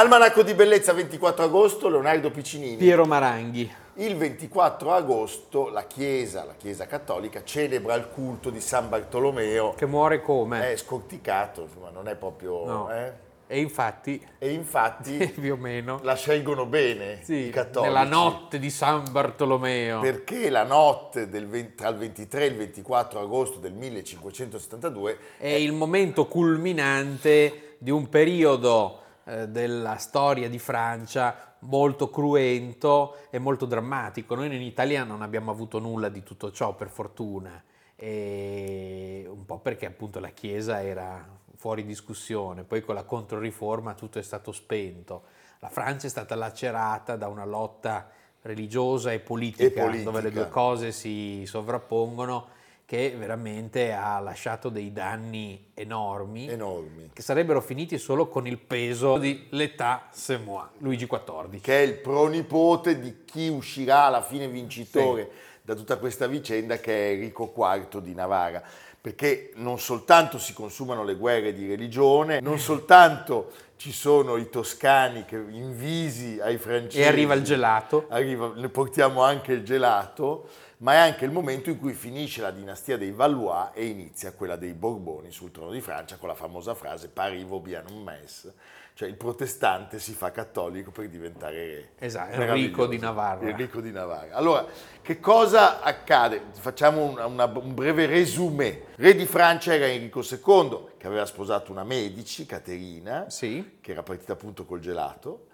Almanacco di Bellezza 24 agosto, Leonardo Piccinini. Piero Maranghi. Il 24 agosto la Chiesa, la Chiesa Cattolica, celebra il culto di San Bartolomeo. Che muore come? È scorticato, insomma, non è proprio... No. Eh? E infatti, E infatti più o meno, la scelgono bene sì, i cattolici. nella notte di San Bartolomeo. Perché la notte del 20 tra il 23 e il 24 agosto del 1572 È il momento culminante di un periodo eh, della storia di Francia molto cruento e molto drammatico. Noi in Italia non abbiamo avuto nulla di tutto ciò, per fortuna, e un po' perché appunto la Chiesa era fuori discussione, poi con la Controriforma tutto è stato spento. La Francia è stata lacerata da una lotta religiosa e politica, E politica. dove le due cose si sovrappongono, che veramente ha lasciato dei danni enormi enormi, che sarebbero finiti solo con il peso di l'età moi, Luigi XIV. che è il pronipote di chi uscirà alla fine vincitore da tutta questa vicenda, che è Enrico IV di Navarra. Perché non soltanto si consumano le guerre di religione, non soltanto ci sono i toscani che invisi ai francesi E arriva il gelato. arriva- ne portiamo anche il gelato, ma è anche il momento in cui finisce la dinastia dei Valois e inizia quella dei Borboni sul trono di Francia con la famosa frase Paris vaut bien un mes, cioè il protestante si fa cattolico per diventare re. Esatto. Enrico di Navarra. Enrico di Navarra. Allora, che cosa accade? Facciamo una- una- un breve resumé. Re di Francia era Enrico II, che aveva sposato una Medici, Caterina, Sì, che era partita appunto col gelato.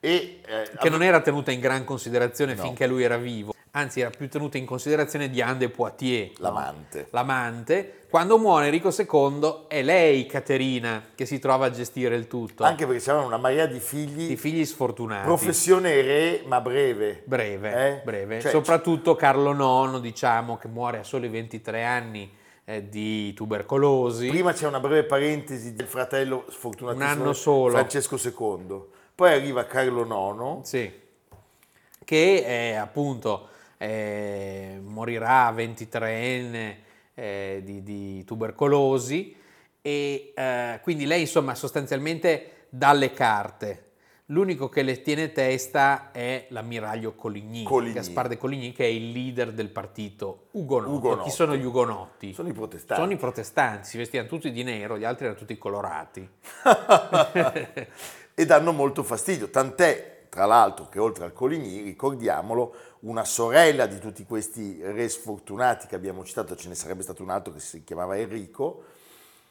E, eh, che non era tenuta in gran considerazione No. finché lui era vivo, anzi era più tenuta in considerazione Diane de Poitiers, no? L'amante. l'amante. Quando muore Enrico II è lei, Caterina, che si trova a gestire il tutto. Anche perché c'erano una marea di figli, di figli sfortunati. professione re, ma breve. Breve, Eh? breve. Cioè, Soprattutto Carlo IX, diciamo, che muore a soli 23 anni eh, di tubercolosi. Prima c'è una breve parentesi del fratello sfortunatissimo Un anno solo. Francesco II. Poi arriva Carlo IX, Sì, che eh, appunto eh, morirà 23enne eh, di, di tubercolosi e eh, quindi lei insomma sostanzialmente dà le carte. L'unico che le tiene testa è l'ammiraglio Coligny, Coligny. Gaspar de Coligny, che è il leader del partito ugonotto. Ugonotti. Chi sono gli ugonotti? sono i protestanti. Sono i protestanti, si vestivano tutti di nero, gli altri erano tutti colorati. e danno molto fastidio. Tant'è, tra l'altro, che oltre al Coligny, ricordiamolo, una sorella di tutti questi re sfortunati che abbiamo citato, ce ne sarebbe stato un altro che si chiamava Enrico,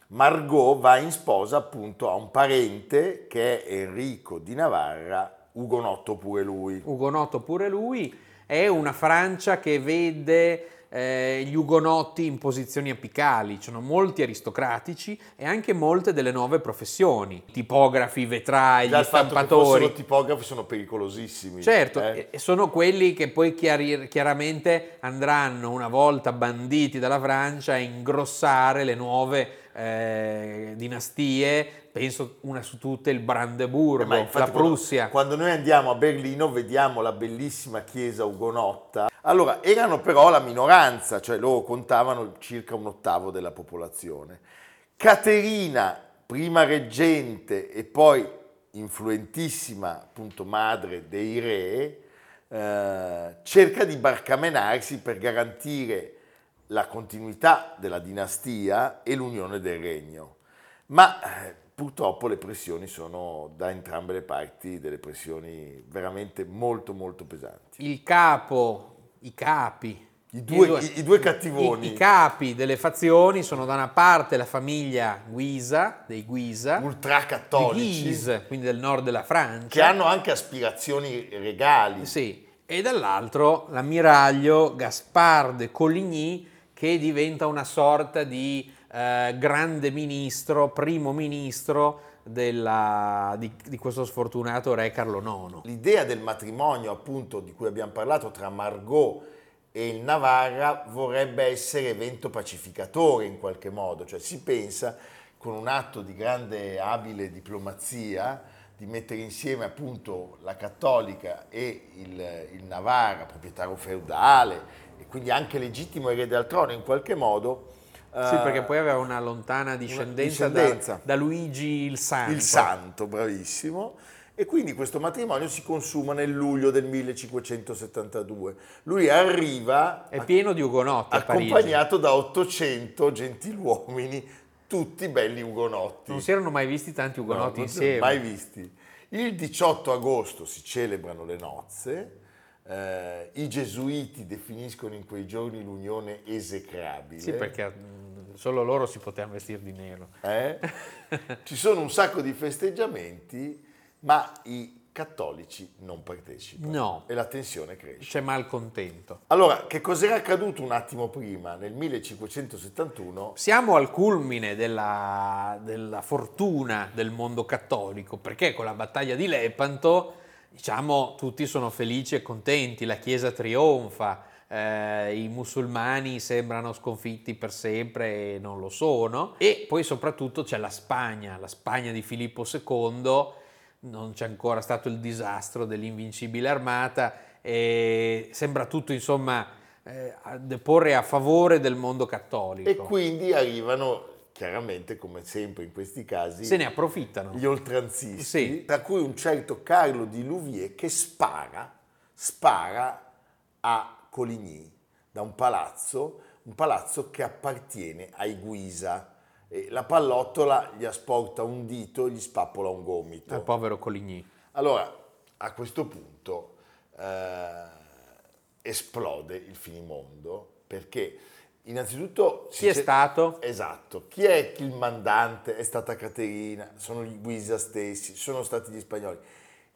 Margot va in sposa appunto a un parente che è Enrico di Navarra, ugonotto pure lui. Ugonotto pure lui, è una Francia che vede eh, gli ugonotti in posizioni apicali, ci sono molti aristocratici e anche molte delle nuove professioni, tipografi, vetrai, Già stampatori. fossero tipografi sono pericolosissimi. Certo, eh. e sono quelli che poi chiari- chiaramente andranno una volta banditi dalla Francia a ingrossare le nuove eh, dinastie, penso una su tutte il Brandeburgo, Eh, la quando- Prussia. Quando, noi andiamo a Berlino vediamo la bellissima chiesa ugonotta. Allora, erano però la minoranza, cioè loro contavano circa un ottavo della popolazione. Caterina, prima reggente e poi influentissima appunto madre dei re, eh, cerca di barcamenarsi per garantire la continuità della dinastia e l'unione del regno. Ma eh, purtroppo le pressioni sono da entrambe le parti delle pressioni veramente molto molto pesanti. il capo, i capi, I due, i- i due cattivoni. i, i capi delle fazioni sono da una parte la famiglia Guisa, dei Guisa, ultracattolici Guise, quindi del nord della Francia, che hanno anche aspirazioni regali. sì, e dall'altro l'ammiraglio Gaspard de Coligny che diventa una sorta di eh, grande ministro, primo ministro della- di, di questo sfortunato re Carlo IX. L'idea del matrimonio appunto di cui abbiamo parlato tra Margot e il Navarra vorrebbe essere evento pacificatore in qualche modo, cioè si pensa con un atto di grande abile diplomazia di mettere insieme appunto la cattolica e il, il Navarra, proprietario feudale e quindi anche legittimo erede al trono in qualche modo. Sì, perché poi aveva una lontana discendenza, una discendenza. Da, da, Luigi il Santo. Il Santo, bravissimo. E quindi questo matrimonio si consuma nel luglio del 1572. Lui arriva... È pieno di ugonotti Accompagnato da 800 gentiluomini, tutti belli ugonotti. Non si erano mai visti tanti ugonotti no, insieme. mai visti. Il 18 agosto si celebrano le nozze eh, I gesuiti definiscono in quei giorni l'unione esecrabile. Sì, perché mm, solo loro si potevano vestire di nero. Eh? Ci sono un sacco di festeggiamenti, ma i cattolici non partecipano. No. E la tensione cresce. C'è malcontento. Allora, che cos'era accaduto un attimo prima, nel 1571? Siamo al culmine della, della fortuna del mondo cattolico, perché con la battaglia di Lepanto diciamo, tutti sono felici e contenti, la Chiesa trionfa, eh, i musulmani sembrano sconfitti per sempre e non lo sono. E poi soprattutto c'è la Spagna, la Spagna di Filippo II, non c'è ancora stato il disastro dell'invincibile armata e sembra tutto insomma eh, deporre a favore del mondo cattolico. E quindi arrivano chiaramente come sempre in questi casi se ne approfittano gli oltranzisti, sì. tra cui un certo Carlo di Louvier che spara, spara a Coligny da un palazzo, un palazzo che appartiene ai Guisa. La pallottola gli asporta un dito e gli spappola un gomito. Il povero Coligny. Allora, a questo punto eh, esplode il finimondo perché Innanzitutto... Chi è stato? Esatto. Chi è il mandante? È stata Caterina, sono gli Guisa stessi, sono stati gli spagnoli.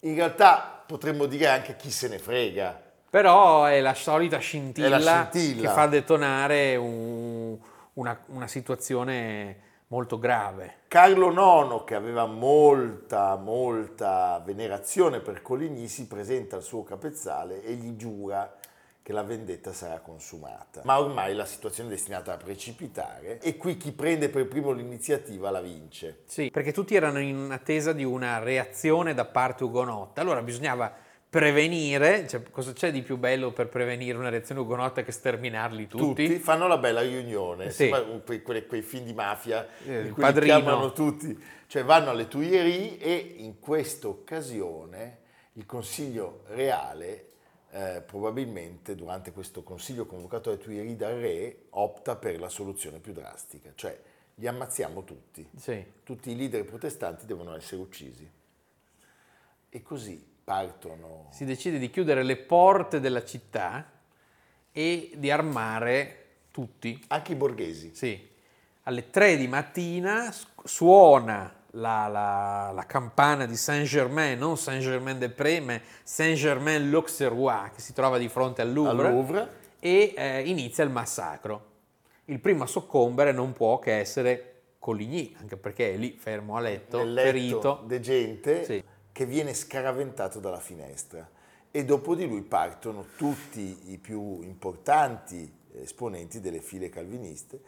In realtà potremmo dire anche chi se ne frega. Però è la solita scintilla, la scintilla. che fa detonare un, una, una situazione molto grave. Carlo IX, che aveva molta, molta venerazione per Coligny, si presenta al suo capezzale e gli giura che la vendetta sarà consumata. Ma ormai la situazione è destinata a precipitare e qui chi prende per primo l'iniziativa la vince. Sì, perché tutti erano in attesa di una reazione da parte ugonotta. Allora bisognava prevenire, cioè, cosa c'è di più bello per prevenire una reazione ugonotta che sterminarli tutti? Tutti fanno la bella riunione, sì. quei, quei, quei, film di mafia eh, in cui padrino. chiamano tutti, cioè vanno alle Tuileries e in questa occasione il Consiglio Reale eh, probabilmente durante questo consiglio convocato ai Tuileries dal re opta per la soluzione più drastica, cioè li ammazziamo tutti, sì. tutti i leader protestanti devono essere uccisi. E così partono... Si decide di chiudere le porte della città e di armare tutti. Anche i borghesi. Sì. Alle tre di mattina suona la, la, la, campana di Saint-Germain, non Saint-Germain-des-Prés, ma Saint-Germain-l'Auxerrois, che si trova di fronte al Louvre, al Louvre. e eh, inizia il massacro. Il primo a soccombere non può che essere Coligny, anche perché è lì fermo a letto, letto ferito. degente, Sì. Che viene scaraventato dalla finestra. E dopo di lui partono tutti i più importanti esponenti delle file calviniste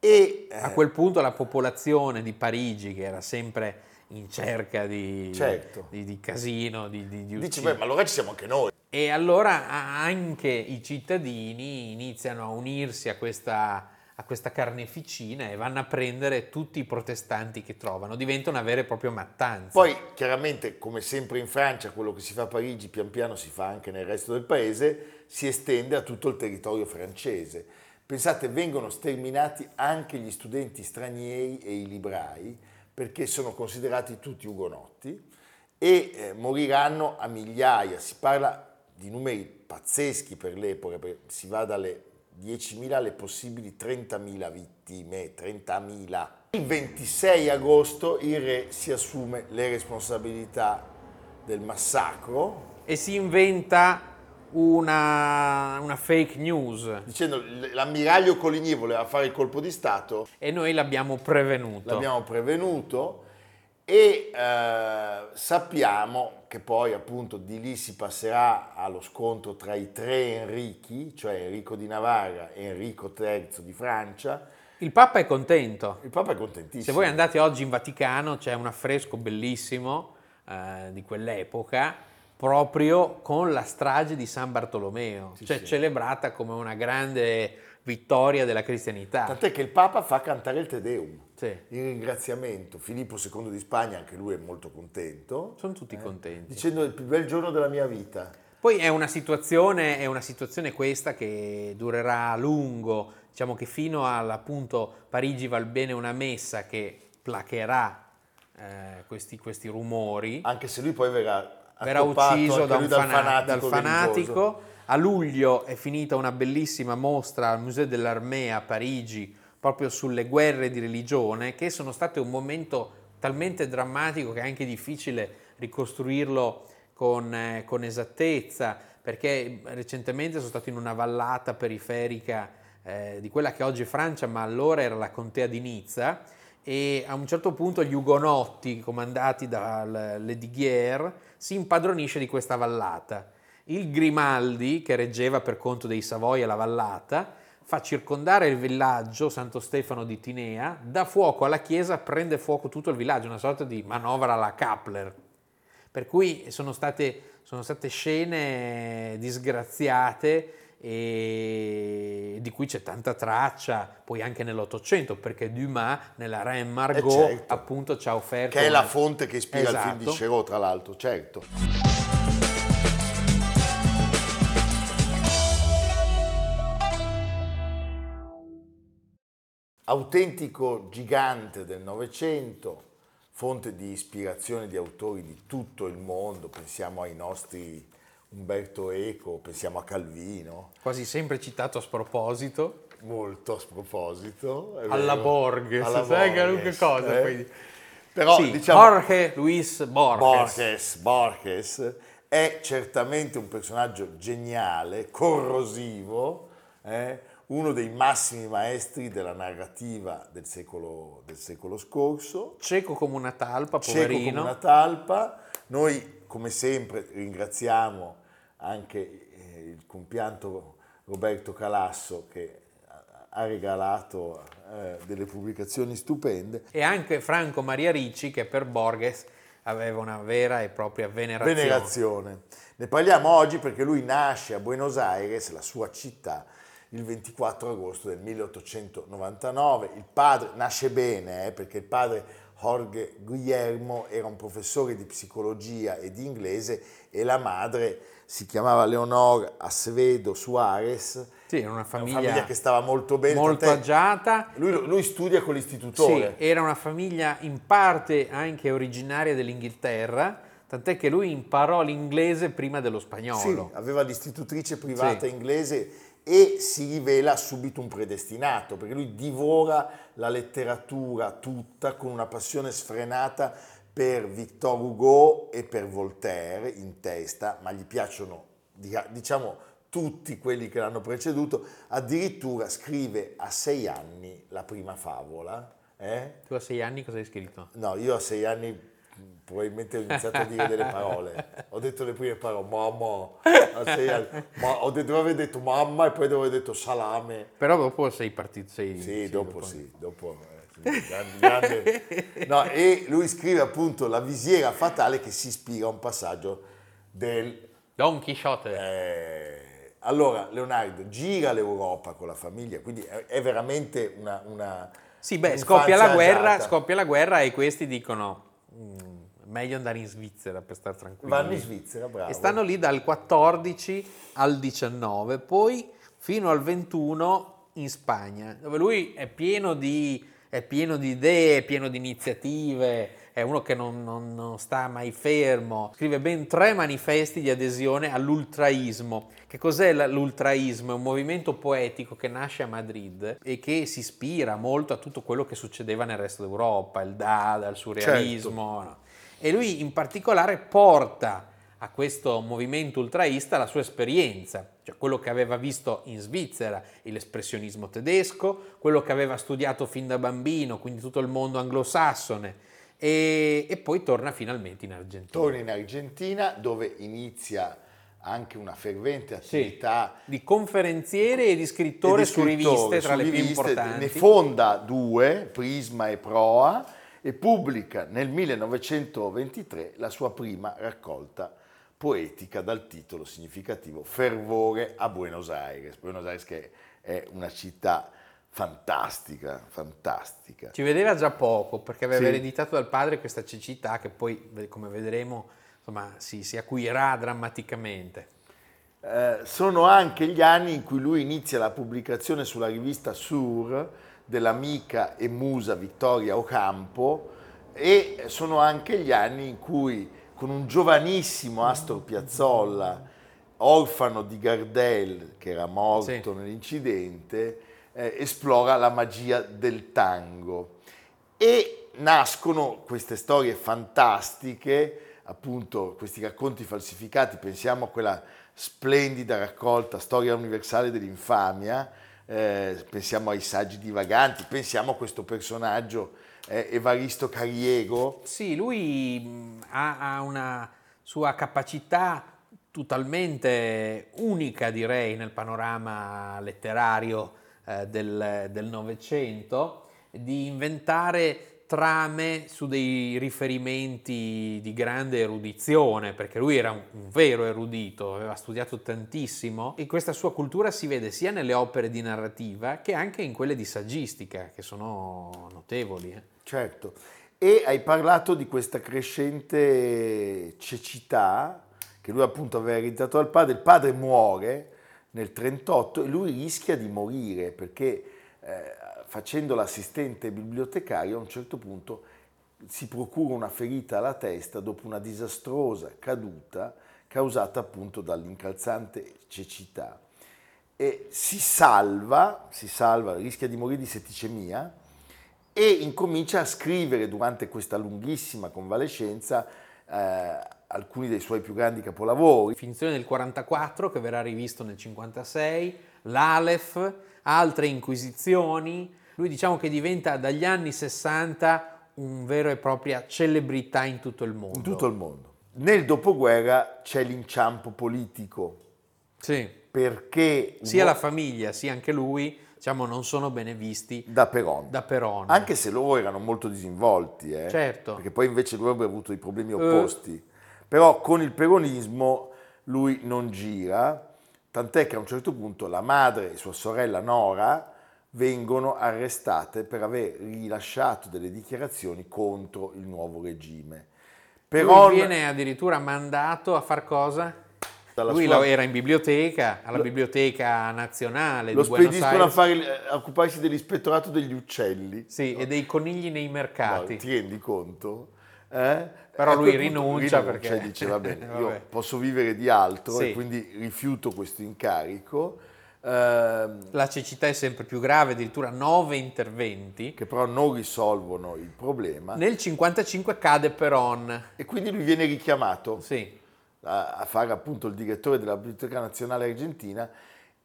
e, eh, A quel punto la popolazione di Parigi, che era sempre in cerca di, Certo. di, di casino, di, di, di dice, beh, ma allora ci siamo anche noi. E allora anche i cittadini iniziano a unirsi a questa, a questa carneficina e vanno a prendere tutti i protestanti che trovano, diventa una vera e propria mattanza. Poi, chiaramente, come sempre in Francia, quello che si fa a Parigi pian piano si fa anche nel resto del paese, si estende a tutto il territorio francese. Pensate, vengono sterminati anche gli studenti stranieri e i librai, perché sono considerati tutti ugonotti, e eh, moriranno a migliaia. Si parla di numeri pazzeschi per l'epoca, si va dalle 10.000 alle possibili 30.000 vittime, 30.000. Il 26 agosto il re si assume le responsabilità del massacro, E si inventa una, una fake news dicendo l'ammiraglio Coligny voleva fare il colpo di Stato, e noi l'abbiamo prevenuto. l'abbiamo prevenuto e eh, sappiamo che poi appunto di lì si passerà allo scontro tra i tre Enrichi, cioè Enrico di Navarra e Enrico III di Francia. Il Papa è contento. Il Papa è contentissimo. Se voi andate oggi in Vaticano c'è un affresco bellissimo eh, di quell'epoca proprio con la strage di San Bartolomeo, Sì, cioè sì. celebrata come una grande vittoria della cristianità. Tant'è che il Papa fa cantare il Te Deum. Sì. In ringraziamento, Filippo II di Spagna, anche lui è molto contento, Sono tutti contenti. dicendo il più bel giorno della mia vita. Poi è una, situazione, è una situazione questa che durerà a lungo, diciamo che fino all'appunto Parigi val bene una messa che placherà eh, questi, questi rumori, Anche se lui poi verrà, verrà ucciso da un, dal fana- fanatico, dal fanatico. A luglio è finita una bellissima mostra al Museo dell'Armée a Parigi proprio sulle guerre di religione, che sono state un momento talmente drammatico che è anche difficile ricostruirlo con, eh, con esattezza, perché recentemente sono stato in una vallata periferica eh, di quella che oggi è Francia, ma allora era la contea di Nizza, e a un certo punto gli ugonotti comandati da Lediguière si impadronisce di questa vallata. Il Grimaldi, che reggeva per conto dei Savoia la vallata, fa circondare il villaggio Santo Stefano di Tinea, dà fuoco alla chiesa, prende fuoco tutto il villaggio, una sorta di manovra alla Kappler. Per cui sono state, sono state scene disgraziate e di cui c'è tanta traccia, poi anche nell'Ottocento, perché Dumas nella Reine Margot Eh, certo. appunto ci ha offerto... Che è la fonte che ispira il film di Esatto. Chéreau, tra l'altro, certo. Autentico gigante del Novecento, fonte di ispirazione di autori di tutto il mondo, pensiamo ai nostri Umberto Eco, pensiamo a Calvino, quasi sempre citato a sproposito. molto a sproposito. Alla vero. Borges, Alla sai qualunque cosa. eh. Però sì, diciamo... Jorge Luis Borges. Borges, Borges è certamente un personaggio geniale, corrosivo, eh, uno dei massimi maestri della narrativa del secolo, del secolo scorso, Cieco come una talpa, cieco come poverino. una talpa. Noi, come sempre, ringraziamo anche eh, il compianto Roberto Calasso che ha- ha regalato eh, delle pubblicazioni stupende. E anche Franco Maria Ricci, che per Borges aveva una vera e propria venerazione. Venerazione. Ne parliamo oggi perché lui nasce a Buenos Aires, la sua città, il 24 agosto del 1899. Il padre nasce bene eh, perché il padre Jorge Guillermo era un professore di psicologia e di inglese e la madre si chiamava Leonor Acevedo Suarez, Sì, era una una famiglia, famiglia che stava molto bene. molto tant'è- agiata. Lui, lui studia con Sì, l'istitutore. era una famiglia in parte anche originaria dell'Inghilterra, tant'è che lui imparò l'inglese prima dello Sì, spagnolo. aveva l'istitutrice privata Sì. inglese e si rivela subito un predestinato, perché lui divora la letteratura tutta con una passione sfrenata per Victor Hugo e per Voltaire in testa, ma gli piacciono, di- diciamo, tutti quelli che l'hanno preceduto, addirittura scrive a sei anni la prima favola. eh? Tu a sei anni cosa hai scritto? No, io a sei anni probabilmente ho iniziato a dire delle parole. Ho detto le prime parole, mamma, a sei anni. Ma ho detto, aver detto mamma e poi dovevo aver detto salame. Però dopo sei partito, sei... Sì, dopo sì, dopo... eh, grande- grande. No, e lui scrive appunto la visiera fatale che si ispira a un passaggio del Don Chisciotte. eh, allora, Leonardo gira l'Europa con la famiglia, quindi è, veramente una, una Sì, beh, scoppia la, guerra, scoppia la guerra e questi dicono "Mm, meglio andare in Svizzera per stare tranquilli. Vanno in Svizzera, bravo. E stanno lì dal 14 al 19, poi fino al 21 in Spagna, dove lui è pieno di, è pieno di idee, è pieno di iniziative, è uno che non, non- non sta mai fermo. Scrive ben tre manifesti di adesione all'ultraismo. Che cos'è l'ultraismo? È un movimento poetico che nasce a Madrid e che si ispira molto a tutto quello che succedeva nel resto d'Europa, il Dada, il surrealismo. no? E lui in particolare porta a questo movimento ultraista la sua esperienza, cioè quello che aveva visto in Svizzera, l'espressionismo tedesco, quello che aveva studiato fin da bambino, quindi tutto il mondo anglosassone, e, e poi torna finalmente in Argentina. Torna in Argentina dove inizia anche una fervente attività sì, di conferenziere e di scrittore, e di scrittore su riviste tra su le riviste, più importanti. Ne fonda due, Prisma e Proa, e pubblica nel 1923 la sua prima raccolta poetica dal titolo significativo Fervore a Buenos Aires. Buenos Aires che è una città fantastica, fantastica. Ci vedeva già poco perché aveva sì. ereditato dal padre questa cecità che poi, come vedremo, insomma, si, si acuirà drammaticamente. Eh, sono anche gli anni in cui lui inizia la pubblicazione sulla rivista Sur dell'amica e musa Vittoria Ocampo e sono anche gli anni in cui con un giovanissimo Astor Piazzolla, orfano di Gardel, che era morto sì. nell'incidente, eh, esplora la magia del tango. E nascono queste storie fantastiche appunto questi racconti falsificati, pensiamo a quella splendida raccolta Storia universale dell'infamia, eh, pensiamo ai saggi divaganti, pensiamo a questo personaggio eh, Evaristo Cariego. Sì, lui ha, ha una sua capacità totalmente unica, direi, nel panorama letterario eh, del Novecento, di inventare trame su dei riferimenti di grande erudizione, perché lui era un, vero erudito, aveva studiato tantissimo e questa sua cultura si vede sia nelle opere di narrativa che anche in quelle di saggistica, che sono notevoli. Eh. Certo, e hai parlato di questa crescente cecità che lui appunto aveva ereditato dal padre, il padre muore nel 1938 e lui rischia di morire perché eh, facendo l'assistente bibliotecario a un certo punto si procura una ferita alla testa dopo una disastrosa caduta causata appunto dall'incalzante cecità. E si salva, si salva, rischia di morire di setticemia e incomincia a scrivere durante questa lunghissima convalescenza eh, alcuni dei suoi più grandi capolavori. Finzione del 44 che verrà rivisto nel 56, l'Aleph, altre inquisizioni, lui diciamo che diventa dagli anni 60 un vero e propria celebrità in tutto il mondo. In tutto il mondo. Nel dopoguerra c'è l'inciampo politico. Sì. Perché... Sia la famiglia sia anche lui diciamo, non sono bene visti da Peron. da Peron. Anche se loro erano molto disinvolti. Eh? Certo. Perché poi invece lui avrebbe avuto dei problemi opposti. Uh. Però con il peronismo lui non gira, tant'è che a un certo punto la madre e sua sorella Nora vengono arrestate per aver rilasciato delle dichiarazioni contro il nuovo regime. Però viene addirittura mandato a far cosa? Lui sua... era in biblioteca, alla lo... biblioteca nazionale lo di Buenos spediscono a, fare, a occuparsi dell'ispettorato degli uccelli. Sì, no? e dei conigli nei mercati. No, ti rendi conto? Eh? Però lui rinuncia, rinuncia perché dice va bene, io posso vivere di altro sì. e quindi rifiuto questo incarico la cecità è sempre più grave, addirittura nove interventi. Che però non risolvono il problema. Nel 1955 cade Peron. E quindi lui viene richiamato sì. a, a, fare appunto il direttore della Biblioteca Nazionale Argentina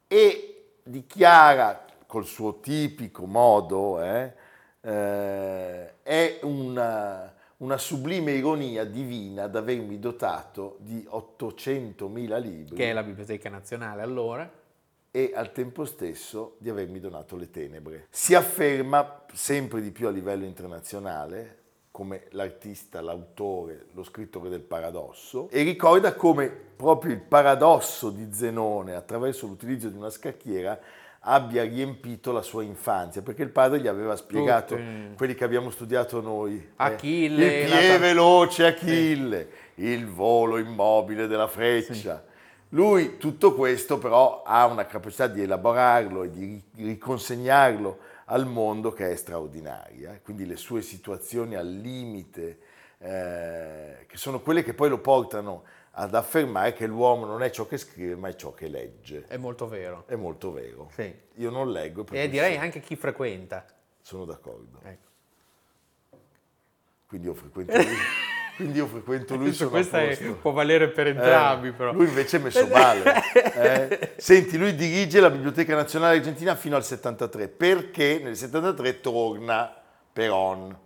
e dichiara col suo tipico modo, eh, eh, è una, una sublime ironia divina ad avermi dotato di 800.000 libri. Che è la Biblioteca Nazionale allora e al tempo stesso di avermi donato le tenebre. Si afferma sempre di più a livello internazionale come l'artista, l'autore, lo scrittore del paradosso e ricorda come proprio il paradosso di Zenone attraverso l'utilizzo di una scacchiera abbia riempito la sua infanzia, perché il padre gli aveva spiegato Tutti. quelli che abbiamo studiato noi. Eh, Achille. Eh, il piede veloce Achille, sì. il volo immobile della freccia. Sì lui tutto questo però ha una capacità di elaborarlo e di riconsegnarlo al mondo che è straordinaria, quindi le sue situazioni al limite, eh, che sono quelle che poi lo portano ad affermare che l'uomo non è ciò che scrive ma è ciò che legge. È molto vero. È molto vero. Sì. Io non leggo. E direi anche chi frequenta. Sono d'accordo. Ecco. Quindi io frequento. quindi io frequento lui sono questa è, può valere per entrambi eh, però lui invece è messo male eh. senti lui dirige la biblioteca nazionale argentina fino al 73 perché nel 73 torna Peron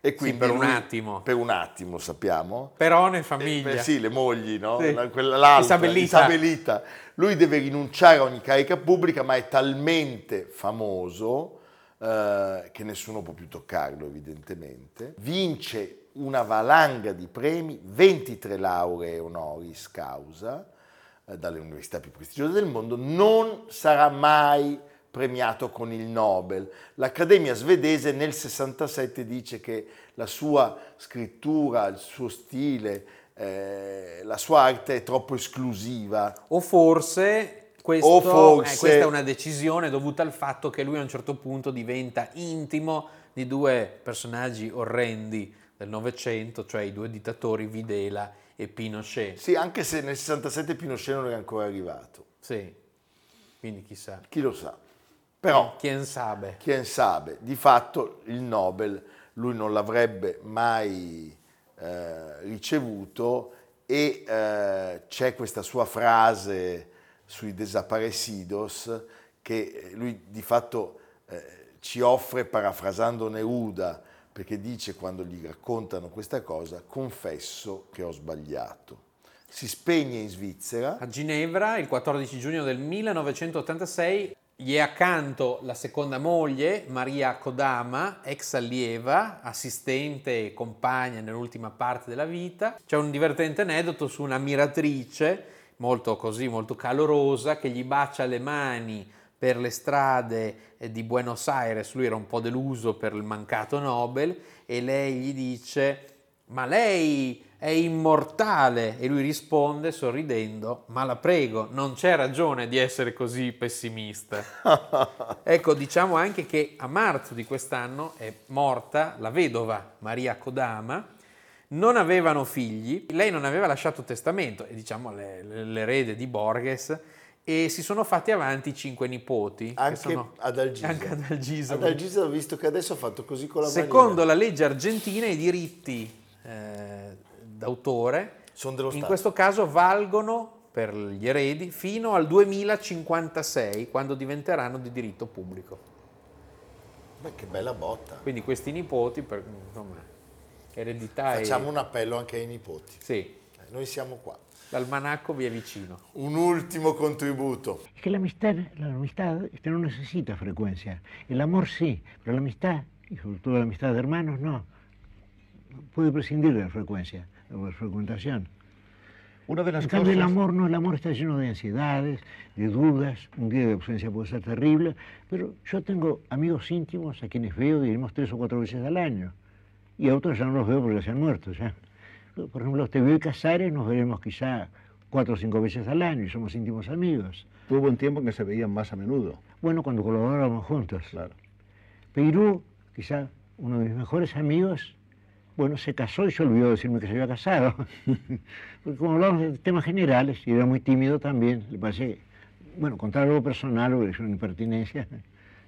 E quindi per un lui- attimo. Per un attimo, sappiamo. Però in Eh, famiglia. beh, sì, le mogli, no? Sì. La- quella- l'altra, Isabellita. Isabellita. Lui deve rinunciare a ogni carica pubblica, ma è talmente famoso eh, che nessuno può più toccarlo, evidentemente. Vince una valanga di premi, 23 lauree honoris causa eh, dalle università più prestigiose del mondo, non sarà mai premiato con il Nobel. L'Accademia svedese nel 67 dice che la sua scrittura, il suo stile, eh, la sua arte è troppo esclusiva. O forse, questo, O forse- eh, questa è una decisione dovuta al fatto che lui a un certo punto diventa intimo di due personaggi orrendi del Novecento, cioè i due dittatori Videla e Pinochet. Sì, anche se nel 67 Pinochet non era ancora arrivato. Sì, quindi chissà. Chi lo sa. Però, Chien sabe. chi sabe, di fatto il Nobel lui non l'avrebbe mai eh, ricevuto e eh, c'è questa sua frase sui desaparecidos che lui di fatto eh, ci offre parafrasando Neruda perché dice quando gli raccontano questa cosa confesso che ho sbagliato. Si spegne in Svizzera, A Ginevra, il 14 giugno del 1986, gli è accanto la seconda moglie, Maria Kodama, ex allieva, assistente e compagna nell'ultima parte della vita. C'è un divertente aneddoto su un'ammiratrice, molto così, molto calorosa, che gli bacia le mani per le strade eh, di Buenos Aires. Lui era un po' deluso per il mancato Nobel e lei gli dice ma lei è immortale e lui risponde sorridendo ma la prego non c'è ragione di essere così pessimista ecco diciamo anche che a marzo di quest'anno è morta la vedova Maria Kodama non avevano figli lei non aveva lasciato testamento e diciamo le- le- l'erede di Borges e si sono fatti avanti cinque nipoti che anche sono- ad Algisa. anche ad Algisa Ad Algisa ho visto che adesso ha fatto così con la Secondo manina. la legge argentina i diritti eh, d'autore in Stato. questo caso valgono per gli eredi fino al 2056 quando diventeranno di diritto pubblico. Beh, che bella botta. Quindi questi nipoti, per, insomma, eredità Facciamo e... un appello anche ai nipoti. Sì, Eh, Noi siamo qua. L'almanacco vi è vicino. Un ultimo contributo. Es que la amistad, la amistad este, no necesita frecuencia. El amor sí, pero la amistad, y sobre todo la amistad de hermanos, no. Puede prescindir de la frecuencia, de la frecuentación. Una de las En cambio, el cosas... amor no, el amor está lleno de ansiedades, de dudas. Un día de ausencia puede ser terrible, pero yo tengo amigos íntimos a quienes veo, diremos, tres o cuatro veces al año. Y a otros ya no los veo porque ya se han muerto. Ya. Por ejemplo, te veo y Casares, nos veremos quizá cuatro o cinco veces al año y somos íntimos amigos. Tuvo un tiempo en que se veían más a menudo, Bueno, cuando colaborábamos juntos. claro. Peirú, quizá uno de mis mejores amigos, bueno, se casó y se olvidó de decirme que se había casado. Porque como hablamos de temas generales, y era muy tímido también, le parece, bueno, contar algo personal o es una impertinencia,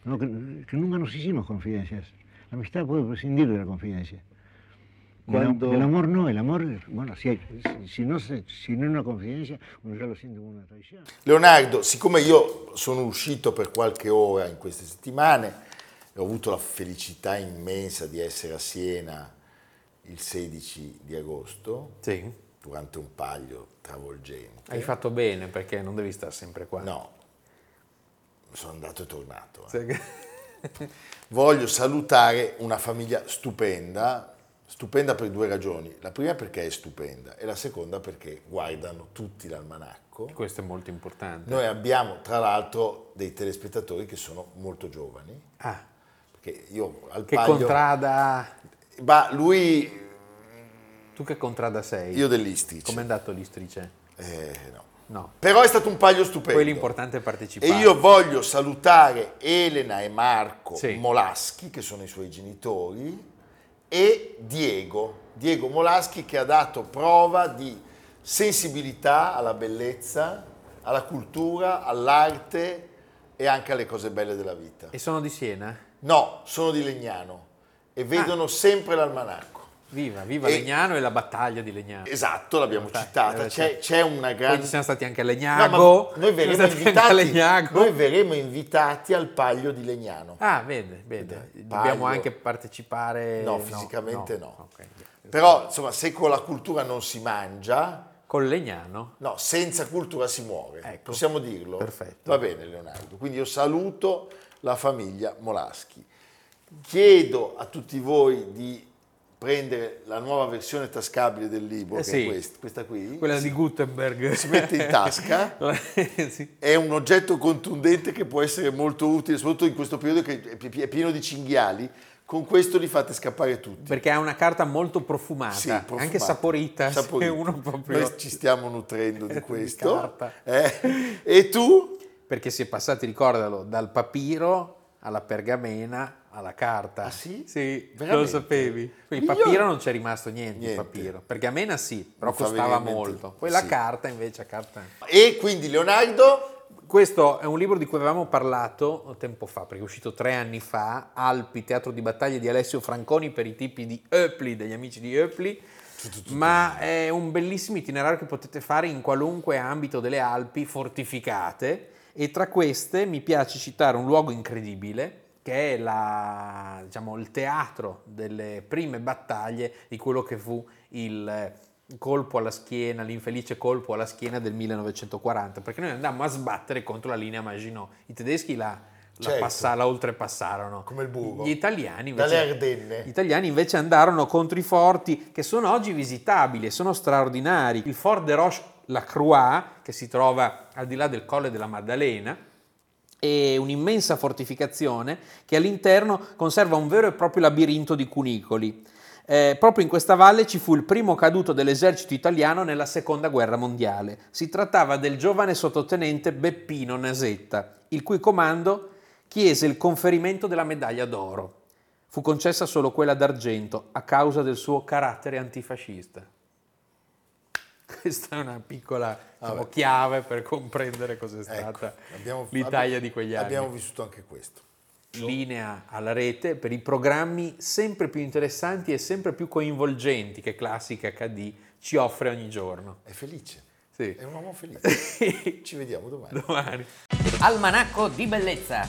no, que, que nunca nos hicimos confidencias. La amistad puede prescindir de la confidencia. Cuando- el amor no, el amor, bueno, si, hay- si- no, se- si no es una confidencia, uno ya lo siente como una traición. Leonardo, siccome io sono uscito per qualche ora in queste settimane ho avuto la felicità immensa di essere a Siena il 16 di agosto, Sì, durante un paglio travolgente. hai fatto bene perché non devi stare sempre qua. No, sono andato e tornato. eh. Che- Voglio salutare una famiglia stupenda, stupenda per due ragioni. La prima perché è stupenda e la seconda perché guardano tutti l'almanacco. Questo è molto importante. Noi abbiamo tra l'altro dei telespettatori che sono molto giovani, Ah, perché io al che paglio... contrada... Ma lui, Tu che contrada sei? io dell'Istrice. Com'è andato l'Istrice? Eh, no. No. Però è stato un paglio stupendo. Poi l'importante è partecipare. E io voglio salutare Elena e Marco Sì. Molaschi, che sono i suoi genitori, e Diego, Diego Molaschi che ha dato prova di sensibilità alla bellezza, alla cultura, all'arte e anche alle cose belle della vita. E sono di Siena? No, sono di Legnano e vedono sempre l'almanacco. Viva, viva E- Legnano e la battaglia di Legnano. Esatto, l'abbiamo Dai, citata. eh, C'è, c'è una Poi grande... ci siamo stati anche a No, Legnago. ma noi verremo, invitati, Legnago. noi verremo invitati al Paglio di Legnano. Ah, vede, vede. Dobbiamo anche partecipare. No, fisicamente no. Ok. Però, insomma, se con la cultura non si mangia, Con Legnano. no, senza cultura si muore. Ecco. Possiamo dirlo? Perfetto. Va bene, Leonardo. Quindi io saluto la famiglia Molaschi. Chiedo a tutti voi di prendere la nuova versione tascabile del libro, Eh che sì. è questa, questa qui. Quella di Gutenberg. Si mette in tasca. Sì. È un oggetto contundente che può essere molto utile, soprattutto in questo periodo che è pi- è pieno di cinghiali. Con questo li fate scappare tutti. Perché ha una carta molto profumata, Sì, profumata. anche saporita. Saporita. uno proprio- Noi ci stiamo nutrendo di Di questo. carta. Eh? E tu? Perché si è passati, ricordalo, dal papiro alla pergamena alla carta. Ah, sì? Sì, Veramente? lo sapevi. Il Io- papiro non c'è rimasto niente, Niente. papiro. Pergamena sì, però costava molto. Poi la sì. carta invece, carta... E quindi Leonardo? Questo è un libro di cui avevamo parlato tempo fa, perché è uscito tre anni fa, Alpi, teatro di battaglie di Alessio Franconi per i tipi di Eupli, degli amici di Eupli, ma è un bellissimo itinerario che potete fare in qualunque ambito delle Alpi fortificate e tra queste mi piace citare un luogo incredibile che è la- diciamo, il teatro delle prime battaglie di quello che fu il colpo alla schiena, l'infelice colpo alla schiena del 1940, perché noi andammo a sbattere contro la linea Maginot. I tedeschi la, la, Certo. passa- la oltrepassarono. Come il burro. Gli italiani invece, Dalle Ardenne. gli italiani invece andarono contro i forti che sono oggi visitabili e sono straordinari. Il Fort de Roche-la-Croix, che si trova al di là del Colle della Maddalena, è un'immensa fortificazione che all'interno conserva un vero e proprio labirinto di cunicoli. Eh, proprio in questa valle ci fu il primo caduto dell'esercito italiano nella seconda guerra mondiale. Si trattava del giovane sottotenente Beppino Nasetta, il cui comando chiese il conferimento della medaglia d'oro. Fu concessa solo quella d'argento a causa del suo carattere antifascista. Questa è una piccola diciamo, chiave per comprendere cos'è stata Ecco, abbiamo- l'Italia abbi- di quegli anni. Abbiamo vissuto anche questo. Linea alla rete per i programmi sempre più interessanti e sempre più coinvolgenti che Classica HD ci offre ogni giorno. È felice. Sì. È un uomo felice. Ci vediamo domani. Domani. Almanacco di bellezza